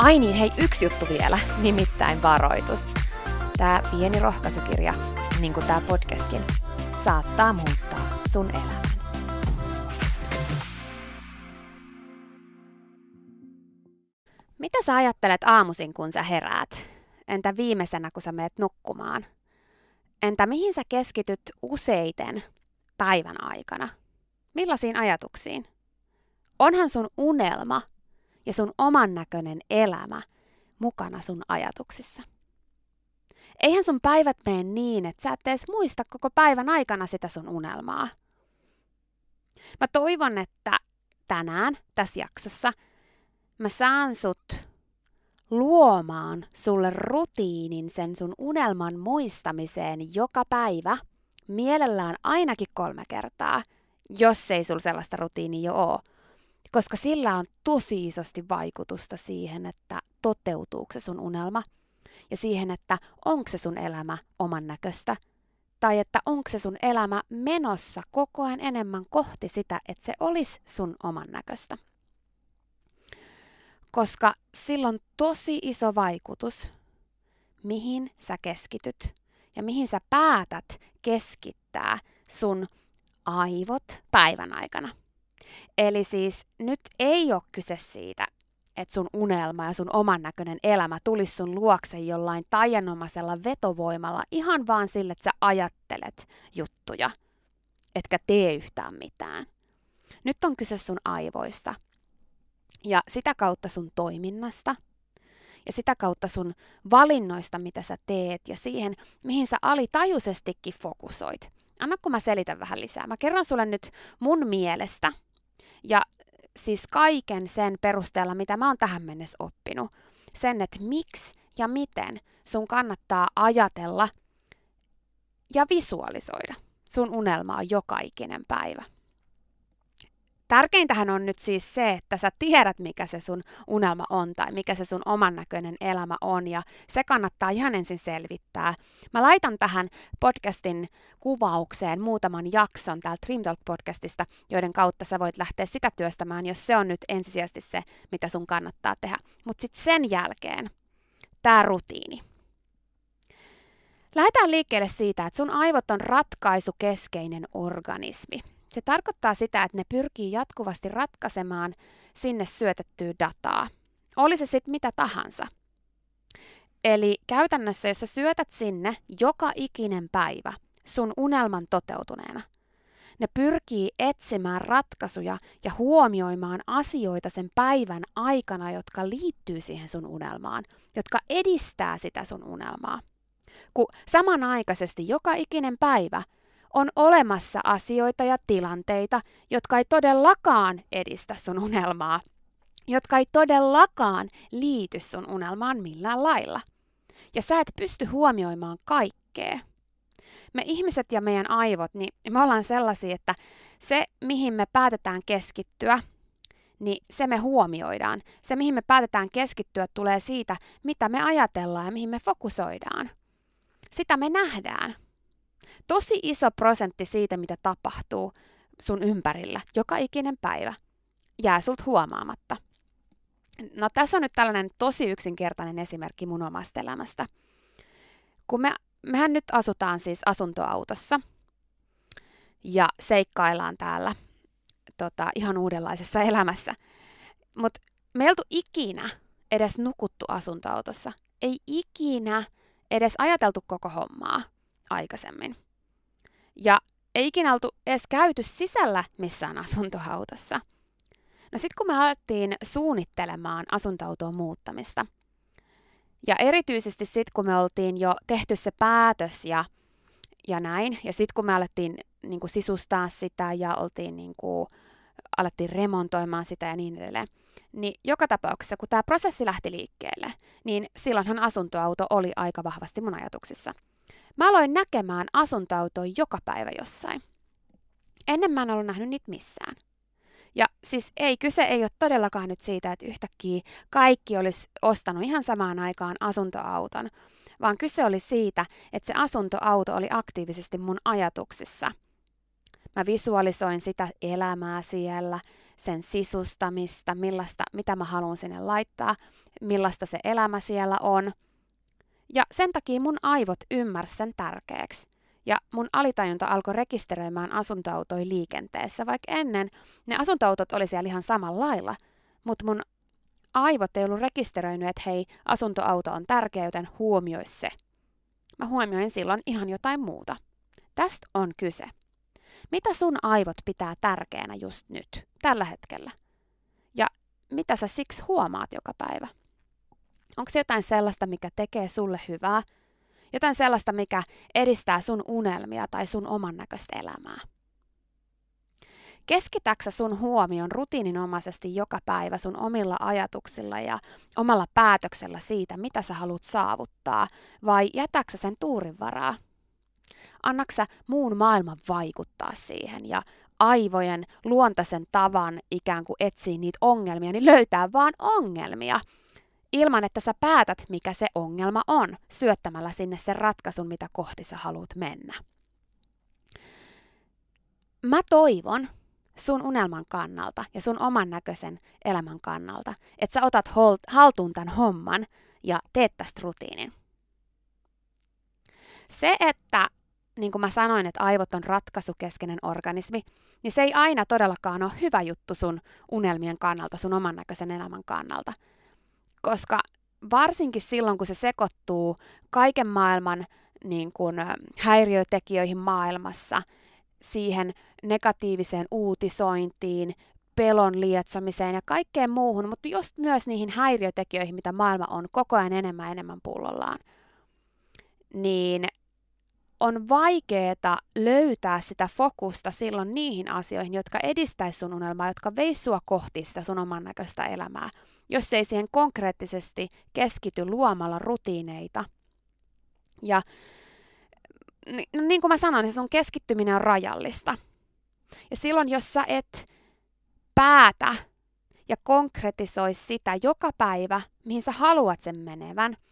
Ai niin, hei, yksi juttu vielä, nimittäin varoitus. Tämä pieni rohkaisukirja, niin kuin tämä podcastkin, saattaa muuttaa sun elämän. Mitä sä ajattelet aamuisin, kun sä heräät? Entä viimeisenä, kun sä meet nukkumaan? Entä mihin sä keskityt useiten päivän aikana? Millaisiin ajatuksiin? Onhan sun unelma ja sun oman näköinen elämä mukana sun ajatuksissa. Eihän sun päivät mene niin, että sä et edes muista koko päivän aikana sitä sun unelmaa. Mä toivon, että tänään tässä jaksossa mä saan sut luomaan sulle rutiinin sen sun unelman muistamiseen joka päivä, mielellään ainakin kolme kertaa, jos ei sulla sellaista rutiinia jo ole koska sillä on tosi isosti vaikutusta siihen, että toteutuuko se sun unelma ja siihen, että onko se sun elämä oman näköistä tai että onko se sun elämä menossa koko ajan enemmän kohti sitä, että se olisi sun oman näköistä. Koska silloin tosi iso vaikutus, mihin sä keskityt ja mihin sä päätät keskittää sun aivot päivän aikana. Eli siis nyt ei ole kyse siitä, että sun unelma ja sun oman näköinen elämä tulisi sun luokse jollain taianomaisella vetovoimalla ihan vaan sille, että sä ajattelet juttuja, etkä tee yhtään mitään. Nyt on kyse sun aivoista ja sitä kautta sun toiminnasta ja sitä kautta sun valinnoista, mitä sä teet ja siihen, mihin sä alitajuisestikin fokusoit. Anna kun mä selitän vähän lisää. Mä kerron sulle nyt mun mielestä – ja siis kaiken sen perusteella, mitä mä oon tähän mennessä oppinut. Sen, että miksi ja miten sun kannattaa ajatella ja visualisoida sun unelmaa joka ikinen päivä. Tärkeintähän on nyt siis se, että sä tiedät, mikä se sun unelma on tai mikä se sun oman näköinen elämä on ja se kannattaa ihan ensin selvittää. Mä laitan tähän podcastin kuvaukseen muutaman jakson täältä Dream Talk podcastista, joiden kautta sä voit lähteä sitä työstämään, jos se on nyt ensisijaisesti se, mitä sun kannattaa tehdä. Mutta sitten sen jälkeen tämä rutiini. Lähdetään liikkeelle siitä, että sun aivot on ratkaisukeskeinen organismi. Se tarkoittaa sitä, että ne pyrkii jatkuvasti ratkaisemaan sinne syötettyä dataa. Oli se sitten mitä tahansa. Eli käytännössä, jos sä syötät sinne joka ikinen päivä sun unelman toteutuneena, Ne pyrkii etsimään ratkaisuja ja huomioimaan asioita sen päivän aikana, jotka liittyy siihen sun unelmaan, jotka edistää sitä sun unelmaa. Kun samanaikaisesti joka ikinen päivä on olemassa asioita ja tilanteita, jotka ei todellakaan edistä sun unelmaa, jotka ei todellakaan liity sun unelmaan millään lailla. Ja sä et pysty huomioimaan kaikkea. Me ihmiset ja meidän aivot, niin me ollaan sellaisia, että se, mihin me päätetään keskittyä, niin se me huomioidaan. Se, mihin me päätetään keskittyä, tulee siitä, mitä me ajatellaan ja mihin me fokusoidaan. Sitä me nähdään. Tosi iso prosentti siitä, mitä tapahtuu sun ympärillä joka ikinen päivä, jää sulta huomaamatta. No tässä on nyt tällainen tosi yksinkertainen esimerkki mun omasta elämästä. Kun me, mehän nyt asutaan siis asuntoautossa ja seikkaillaan täällä tota, ihan uudenlaisessa elämässä. Mutta me ei oltu ikinä edes nukuttu asuntoautossa. Ei ikinä edes ajateltu koko hommaa aikaisemmin. Ja ei ikinä oltu edes käyty sisällä missään asuntoautossa. No sitten kun me alettiin suunnittelemaan asuntoautoon muuttamista, ja erityisesti sitten kun me oltiin jo tehty se päätös ja, ja näin, ja sitten kun me alettiin niin kuin sisustaa sitä ja oltiin niin kuin, alettiin remontoimaan sitä ja niin edelleen, niin joka tapauksessa, kun tämä prosessi lähti liikkeelle, niin silloinhan asuntoauto oli aika vahvasti mun ajatuksissa. Mä aloin näkemään asuntoautoa joka päivä jossain. Ennen mä en ollut nähnyt niitä missään. Ja siis ei, kyse ei ole todellakaan nyt siitä, että yhtäkkiä kaikki olisi ostanut ihan samaan aikaan asuntoauton, vaan kyse oli siitä, että se asuntoauto oli aktiivisesti mun ajatuksissa. Mä visualisoin sitä elämää siellä, sen sisustamista, millaista, mitä mä haluan sinne laittaa, millaista se elämä siellä on. Ja sen takia mun aivot ymmärsi sen tärkeäksi. Ja mun alitajunta alkoi rekisteröimään asuntoautoja liikenteessä, vaikka ennen ne asuntoautot oli siellä ihan samalla lailla. Mutta mun aivot ei ollut rekisteröinyt, että hei, asuntoauto on tärkeä, joten huomioi se. Mä huomioin silloin ihan jotain muuta. Tästä on kyse. Mitä sun aivot pitää tärkeänä just nyt, tällä hetkellä? Ja mitä sä siksi huomaat joka päivä? Onko se jotain sellaista, mikä tekee sulle hyvää? Jotain sellaista, mikä edistää sun unelmia tai sun oman näköistä elämää? Keskitäksä sun huomion rutiininomaisesti joka päivä sun omilla ajatuksilla ja omalla päätöksellä siitä, mitä sä haluat saavuttaa, vai jätäksä sen tuurin varaa? Annaksa muun maailman vaikuttaa siihen ja aivojen luontaisen tavan ikään kuin etsiä niitä ongelmia, niin löytää vaan ongelmia ilman, että sä päätät, mikä se ongelma on, syöttämällä sinne sen ratkaisun, mitä kohti sä haluat mennä. Mä toivon sun unelman kannalta ja sun oman näköisen elämän kannalta, että sä otat haltuun tämän homman ja teet tästä rutiinin. Se, että niin kuin mä sanoin, että aivot on ratkaisukeskeinen organismi, niin se ei aina todellakaan ole hyvä juttu sun unelmien kannalta, sun oman näköisen elämän kannalta. Koska varsinkin silloin, kun se sekoittuu kaiken maailman niin kuin, häiriötekijöihin maailmassa, siihen negatiiviseen uutisointiin, pelon lietsomiseen ja kaikkeen muuhun, mutta just myös niihin häiriötekijöihin, mitä maailma on koko ajan enemmän ja enemmän pullollaan, niin on vaikeaa löytää sitä fokusta silloin niihin asioihin, jotka edistäisi sun unelmaa, jotka veis sua kohti sitä sun oman näköistä elämää, jos ei siihen konkreettisesti keskity luomalla rutiineita. Ja no niin kuin mä sanoin, niin sun keskittyminen on rajallista. Ja silloin, jos sä et päätä ja konkretisoi sitä joka päivä, mihin sä haluat sen menevän –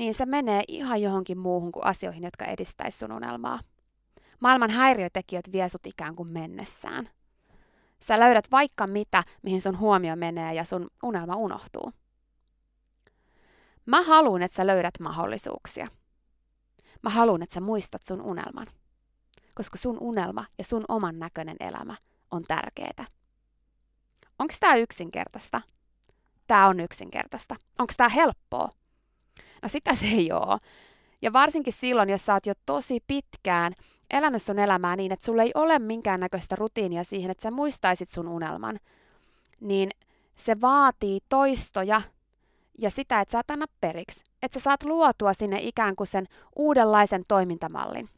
niin se menee ihan johonkin muuhun kuin asioihin, jotka edistäisi sun unelmaa. Maailman häiriötekijät vie sut ikään kuin mennessään. Sä löydät vaikka mitä, mihin sun huomio menee ja sun unelma unohtuu. Mä haluan, että sä löydät mahdollisuuksia. Mä haluan, että sä muistat sun unelman. Koska sun unelma ja sun oman näköinen elämä on tärkeää. Onko tämä yksinkertaista? Tämä on yksinkertaista. Onko tämä helppoa? No sitä se ei ole. Ja varsinkin silloin, jos sä oot jo tosi pitkään elänyt sun elämää niin, että sulla ei ole minkäännäköistä rutiinia siihen, että sä muistaisit sun unelman, niin se vaatii toistoja ja sitä, että sä et anna periksi. Että sä saat luotua sinne ikään kuin sen uudenlaisen toimintamallin.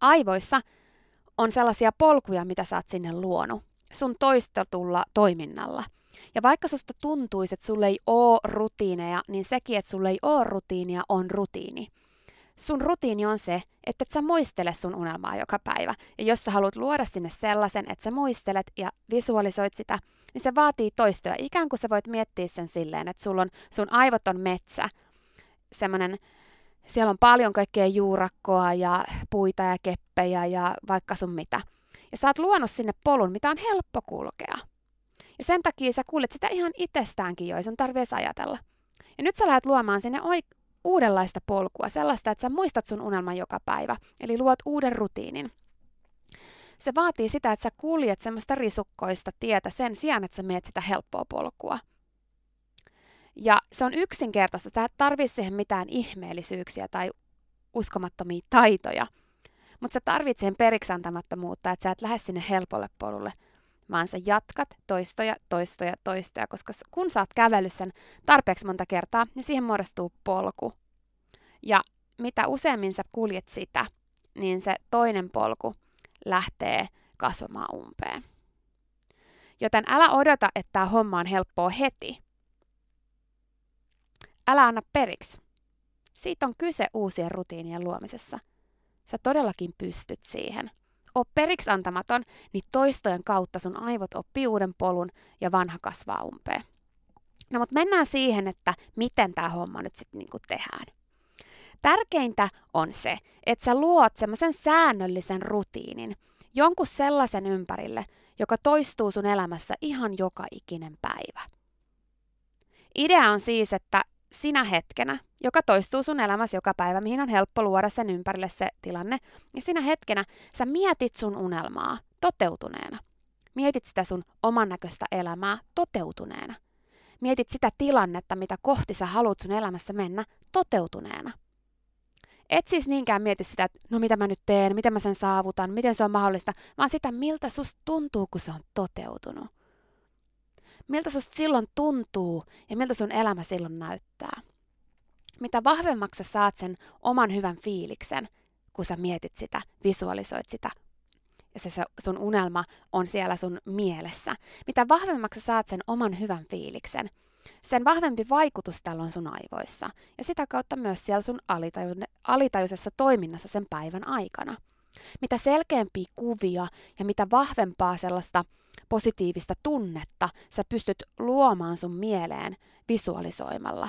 Aivoissa on sellaisia polkuja, mitä sä oot sinne luonut sun toistotulla toiminnalla. Ja vaikka susta tuntuisi, että sulle ei oo rutiineja, niin sekin, että sulle ei oo rutiinia, on rutiini. Sun rutiini on se, että et sä muistele sun unelmaa joka päivä. Ja jos sä haluat luoda sinne sellaisen, että sä muistelet ja visualisoit sitä, niin se vaatii toistoja. Ikään kuin sä voit miettiä sen silleen, että sulla on, sun aivot on metsä. Semmoinen, siellä on paljon kaikkea juurakkoa ja puita ja keppejä ja vaikka sun mitä. Ja sä oot luonut sinne polun, mitä on helppo kulkea. Ja sen takia sä kuulet sitä ihan itsestäänkin jo, ei sun tarvii ajatella. Ja nyt sä lähdet luomaan sinne oik- uudenlaista polkua, sellaista, että sä muistat sun unelman joka päivä, eli luot uuden rutiinin. Se vaatii sitä, että sä kuljet semmoista risukkoista tietä sen sijaan, että sä meet sitä helppoa polkua. Ja se on yksinkertaista, sä et tarvitse siihen mitään ihmeellisyyksiä tai uskomattomia taitoja, mutta sä tarvitset siihen periksantamattomuutta, että sä et lähde sinne helpolle polulle, vaan sä jatkat toistoja, toistoja, toistoja, koska kun sä oot kävellyt sen tarpeeksi monta kertaa, niin siihen muodostuu polku. Ja mitä useammin sä kuljet sitä, niin se toinen polku lähtee kasvamaan umpeen. Joten älä odota, että tämä homma on helppoa heti. Älä anna periksi. Siitä on kyse uusien rutiinien luomisessa. Sä todellakin pystyt siihen. O periksi antamaton, niin toistojen kautta sun aivot oppii uuden polun ja vanha kasvaa umpeen. No mutta mennään siihen, että miten tämä homma nyt sitten niinku tehdään. Tärkeintä on se, että sä luot semmoisen säännöllisen rutiinin, jonkun sellaisen ympärille, joka toistuu sun elämässä ihan joka ikinen päivä. Idea on siis, että sinä hetkenä, joka toistuu sun elämässä joka päivä, mihin on helppo luoda sen ympärille se tilanne, niin sinä hetkenä sä mietit sun unelmaa toteutuneena. Mietit sitä sun oman näköistä elämää toteutuneena. Mietit sitä tilannetta, mitä kohti sä haluat sun elämässä mennä toteutuneena. Et siis niinkään mieti sitä, että no mitä mä nyt teen, miten mä sen saavutan, miten se on mahdollista, vaan sitä, miltä susta tuntuu, kun se on toteutunut. Miltä susta silloin tuntuu ja miltä sun elämä silloin näyttää. Mitä vahvemmaksi sä saat sen oman hyvän fiiliksen, kun sä mietit sitä, visualisoit sitä, ja se sun unelma on siellä sun mielessä. Mitä vahvemmaksi sä saat sen oman hyvän fiiliksen, sen vahvempi vaikutus tällä on sun aivoissa ja sitä kautta myös siellä sun alitajuisessa toiminnassa sen päivän aikana. Mitä selkeämpiä kuvia ja mitä vahvempaa sellaista positiivista tunnetta sä pystyt luomaan sun mieleen visualisoimalla,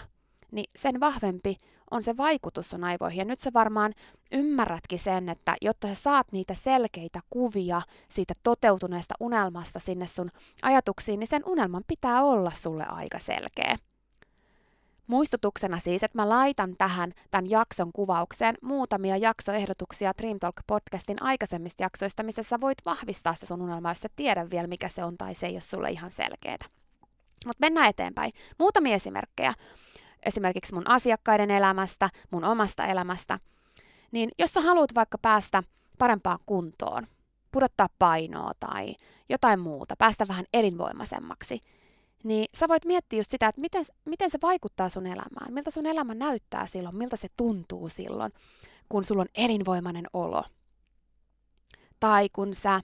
niin sen vahvempi on se vaikutus sun aivoihin. Ja nyt sä varmaan ymmärrätkin sen, että jotta sä saat niitä selkeitä kuvia siitä toteutuneesta unelmasta sinne sun ajatuksiin, niin sen unelman pitää olla sulle aika selkeä. Muistutuksena siis, että mä laitan tähän tämän jakson kuvaukseen muutamia jaksoehdotuksia Dream Talk podcastin aikaisemmista jaksoista, missä sä voit vahvistaa sitä sun unelmaa, jos sä tiedä vielä mikä se on tai se ei ole sulle ihan selkeää. Mutta mennään eteenpäin. Muutamia esimerkkejä esimerkiksi mun asiakkaiden elämästä, mun omasta elämästä, niin jos sä haluat vaikka päästä parempaan kuntoon, pudottaa painoa tai jotain muuta, päästä vähän elinvoimaisemmaksi, niin sä voit miettiä just sitä, että miten, miten se vaikuttaa sun elämään, miltä sun elämä näyttää silloin, miltä se tuntuu silloin, kun sulla on elinvoimainen olo. Tai kun sä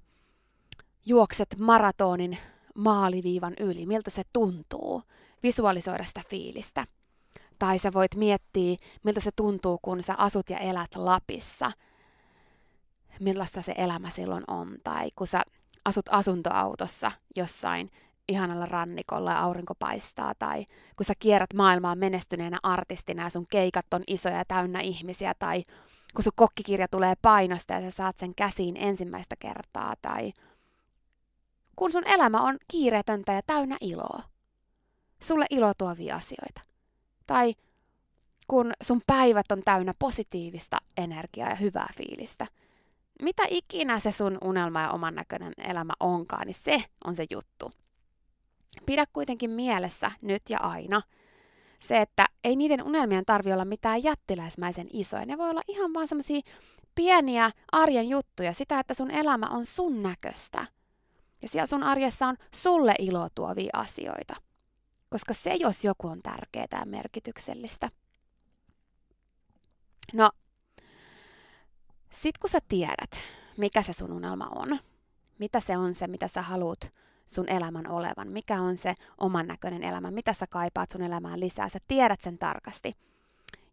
juokset maratonin maaliviivan yli, miltä se tuntuu, visualisoida sitä fiilistä. Tai sä voit miettiä, miltä se tuntuu, kun sä asut ja elät Lapissa. Millaista se elämä silloin on. Tai kun sä asut asuntoautossa jossain ihanalla rannikolla ja aurinko paistaa. Tai kun sä kierrät maailmaa menestyneenä artistina ja sun keikat on isoja ja täynnä ihmisiä. Tai kun sun kokkikirja tulee painosta ja sä saat sen käsiin ensimmäistä kertaa. Tai kun sun elämä on kiireetöntä ja täynnä iloa. Sulle ilo tuovia asioita. Tai kun sun päivät on täynnä positiivista energiaa ja hyvää fiilistä. Mitä ikinä se sun unelma ja oman näköinen elämä onkaan, niin se on se juttu. Pidä kuitenkin mielessä nyt ja aina se, että ei niiden unelmien tarvi olla mitään jättiläismäisen isoja. Ne voi olla ihan vaan semmoisia pieniä arjen juttuja, sitä, että sun elämä on sun näköistä. Ja siellä sun arjessa on sulle iloa tuovia asioita. Koska se, jos joku on tärkeää ja merkityksellistä. No, sit kun sä tiedät, mikä se sun unelma on, mitä se on se, mitä sä haluat sun elämän olevan, mikä on se oman näköinen elämä, mitä sä kaipaat sun elämään lisää, sä tiedät sen tarkasti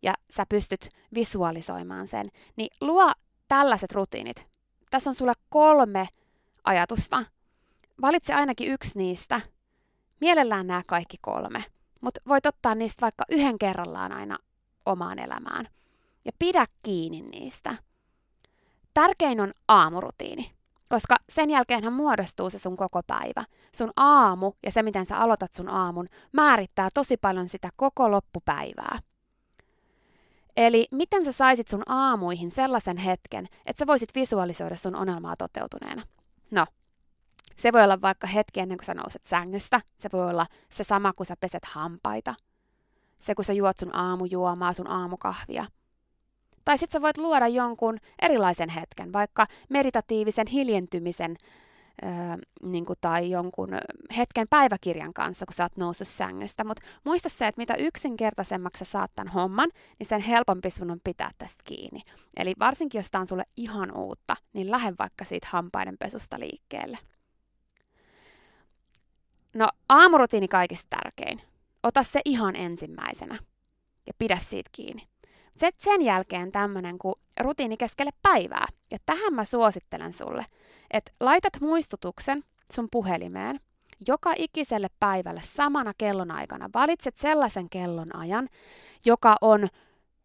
ja sä pystyt visualisoimaan sen, niin luo tällaiset rutiinit. Tässä on sulle kolme ajatusta. Valitse ainakin yksi niistä. Mielellään nämä kaikki kolme, mutta voit ottaa niistä vaikka yhden kerrallaan aina omaan elämään. Ja pidä kiinni niistä. Tärkein on aamurutiini. Koska sen jälkeenhän muodostuu se sun koko päivä. Sun aamu ja se, miten sä aloitat sun aamun, määrittää tosi paljon sitä koko loppupäivää. Eli miten sä saisit sun aamuihin sellaisen hetken, että sä voisit visualisoida sun unelmaa toteutuneena? No, se voi olla vaikka hetki ennen kuin sä nouset sängystä. Se voi olla se sama, kun sä peset hampaita. Se, kun sä juot sun aamujuomaa, sun aamukahvia – tai sitten sä voit luoda jonkun erilaisen hetken, vaikka meditatiivisen hiljentymisen öö, niin kuin, tai jonkun hetken päiväkirjan kanssa, kun sä oot noussut sängystä. Mutta muista se, että mitä yksinkertaisemmaksi sä saat tämän homman, niin sen helpompi sun on pitää tästä kiinni. Eli varsinkin, jos tämä on sulle ihan uutta, niin lähde vaikka siitä hampaiden pesusta liikkeelle. No, aamurutiini kaikista tärkein. Ota se ihan ensimmäisenä ja pidä siitä kiinni. Sitten sen jälkeen tämmöinen kuin rutiini keskelle päivää. Ja tähän mä suosittelen sulle, että laitat muistutuksen sun puhelimeen joka ikiselle päivälle samana kellonaikana. Valitset sellaisen kellonajan, joka on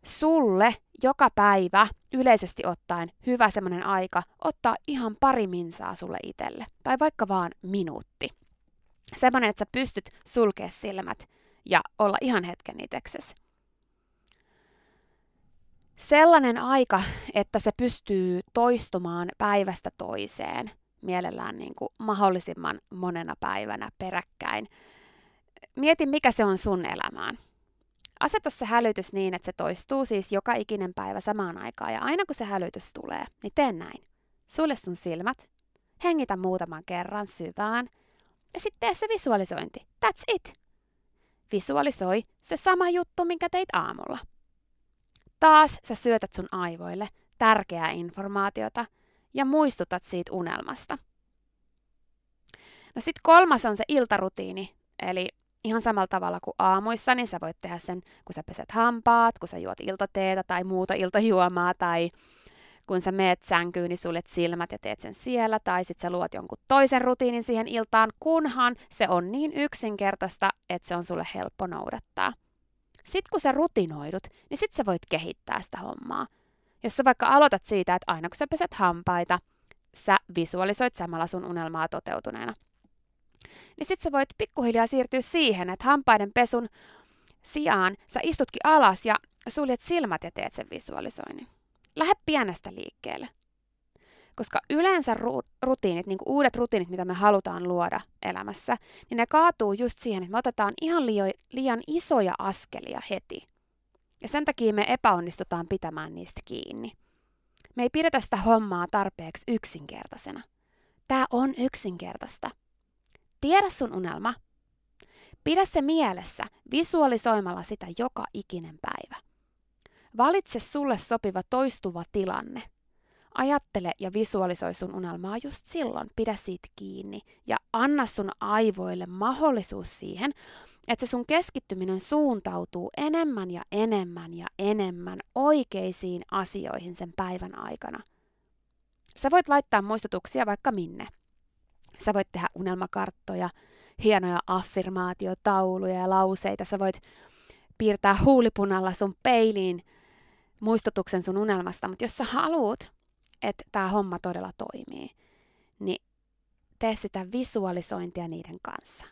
sulle joka päivä yleisesti ottaen hyvä semmoinen aika ottaa ihan pari minsaa sulle itselle. Tai vaikka vaan minuutti. Semmoinen, että sä pystyt sulkea silmät ja olla ihan hetken itseksesi sellainen aika, että se pystyy toistumaan päivästä toiseen, mielellään niin kuin mahdollisimman monena päivänä peräkkäin. Mieti, mikä se on sun elämään. Aseta se hälytys niin, että se toistuu siis joka ikinen päivä samaan aikaan, ja aina kun se hälytys tulee, niin tee näin. Sulle sun silmät, hengitä muutaman kerran syvään, ja sitten tee se visualisointi. That's it. Visualisoi se sama juttu, minkä teit aamulla. Taas sä syötät sun aivoille tärkeää informaatiota ja muistutat siitä unelmasta. No sit kolmas on se iltarutiini, eli ihan samalla tavalla kuin aamuissa, niin sä voit tehdä sen, kun sä peset hampaat, kun sä juot iltateetä tai muuta iltajuomaa, tai kun sä meet sänkyyn, niin suljet silmät ja teet sen siellä, tai sit sä luot jonkun toisen rutiinin siihen iltaan, kunhan se on niin yksinkertaista, että se on sulle helppo noudattaa. Sitten kun sä rutinoidut, niin sit sä voit kehittää sitä hommaa. Jos sä vaikka aloitat siitä, että aina kun sä peset hampaita, sä visualisoit samalla sun unelmaa toteutuneena. Niin sit sä voit pikkuhiljaa siirtyä siihen, että hampaiden pesun sijaan sä istutkin alas ja suljet silmät ja teet sen visualisoinnin. Lähde pienestä liikkeelle. Koska yleensä ru- rutiinit, niin uudet rutiinit, mitä me halutaan luoda elämässä, niin ne kaatuu just siihen, että me otetaan ihan liio- liian isoja askelia heti. Ja sen takia me epäonnistutaan pitämään niistä kiinni. Me ei pidetä sitä hommaa tarpeeksi yksinkertaisena. Tämä on yksinkertaista. Tiedä sun unelma. Pidä se mielessä visualisoimalla sitä joka ikinen päivä. Valitse sulle sopiva toistuva tilanne – Ajattele ja visualisoi sun unelmaa just silloin, pidä siitä kiinni ja anna sun aivoille mahdollisuus siihen, että se sun keskittyminen suuntautuu enemmän ja enemmän ja enemmän oikeisiin asioihin sen päivän aikana. Sä voit laittaa muistutuksia vaikka minne. Sä voit tehdä unelmakarttoja, hienoja affirmaatiotauluja ja lauseita. Sä voit piirtää huulipunalla sun peiliin muistutuksen sun unelmasta, mutta jos sä haluat, että tämä homma todella toimii, niin tee sitä visualisointia niiden kanssa.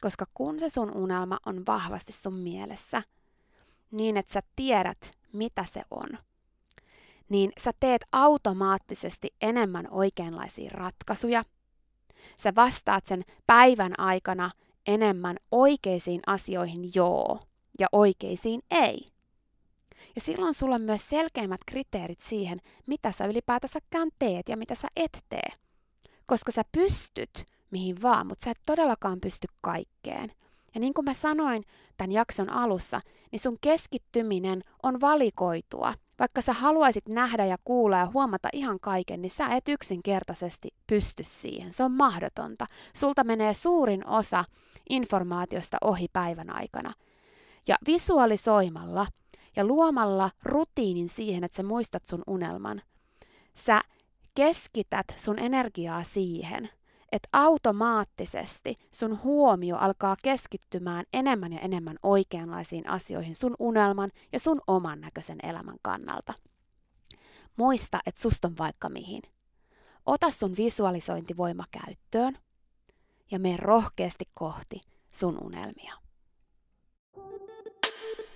Koska kun se sun unelma on vahvasti sun mielessä, niin että sä tiedät, mitä se on, niin sä teet automaattisesti enemmän oikeanlaisia ratkaisuja. Sä vastaat sen päivän aikana enemmän oikeisiin asioihin joo, ja oikeisiin ei. Ja silloin sulla on myös selkeimmät kriteerit siihen, mitä sä ylipäätänsäkään teet ja mitä sä et tee. Koska sä pystyt mihin vaan, mutta sä et todellakaan pysty kaikkeen. Ja niin kuin mä sanoin tämän jakson alussa, niin sun keskittyminen on valikoitua. Vaikka sä haluaisit nähdä ja kuulla ja huomata ihan kaiken, niin sä et yksinkertaisesti pysty siihen. Se on mahdotonta. Sulta menee suurin osa informaatiosta ohi päivän aikana. Ja visualisoimalla ja luomalla rutiinin siihen, että sä muistat sun unelman, sä keskität sun energiaa siihen – että automaattisesti sun huomio alkaa keskittymään enemmän ja enemmän oikeanlaisiin asioihin sun unelman ja sun oman näköisen elämän kannalta. Muista, että susta on vaikka mihin. Ota sun visualisointivoima käyttöön ja mene rohkeasti kohti sun unelmia.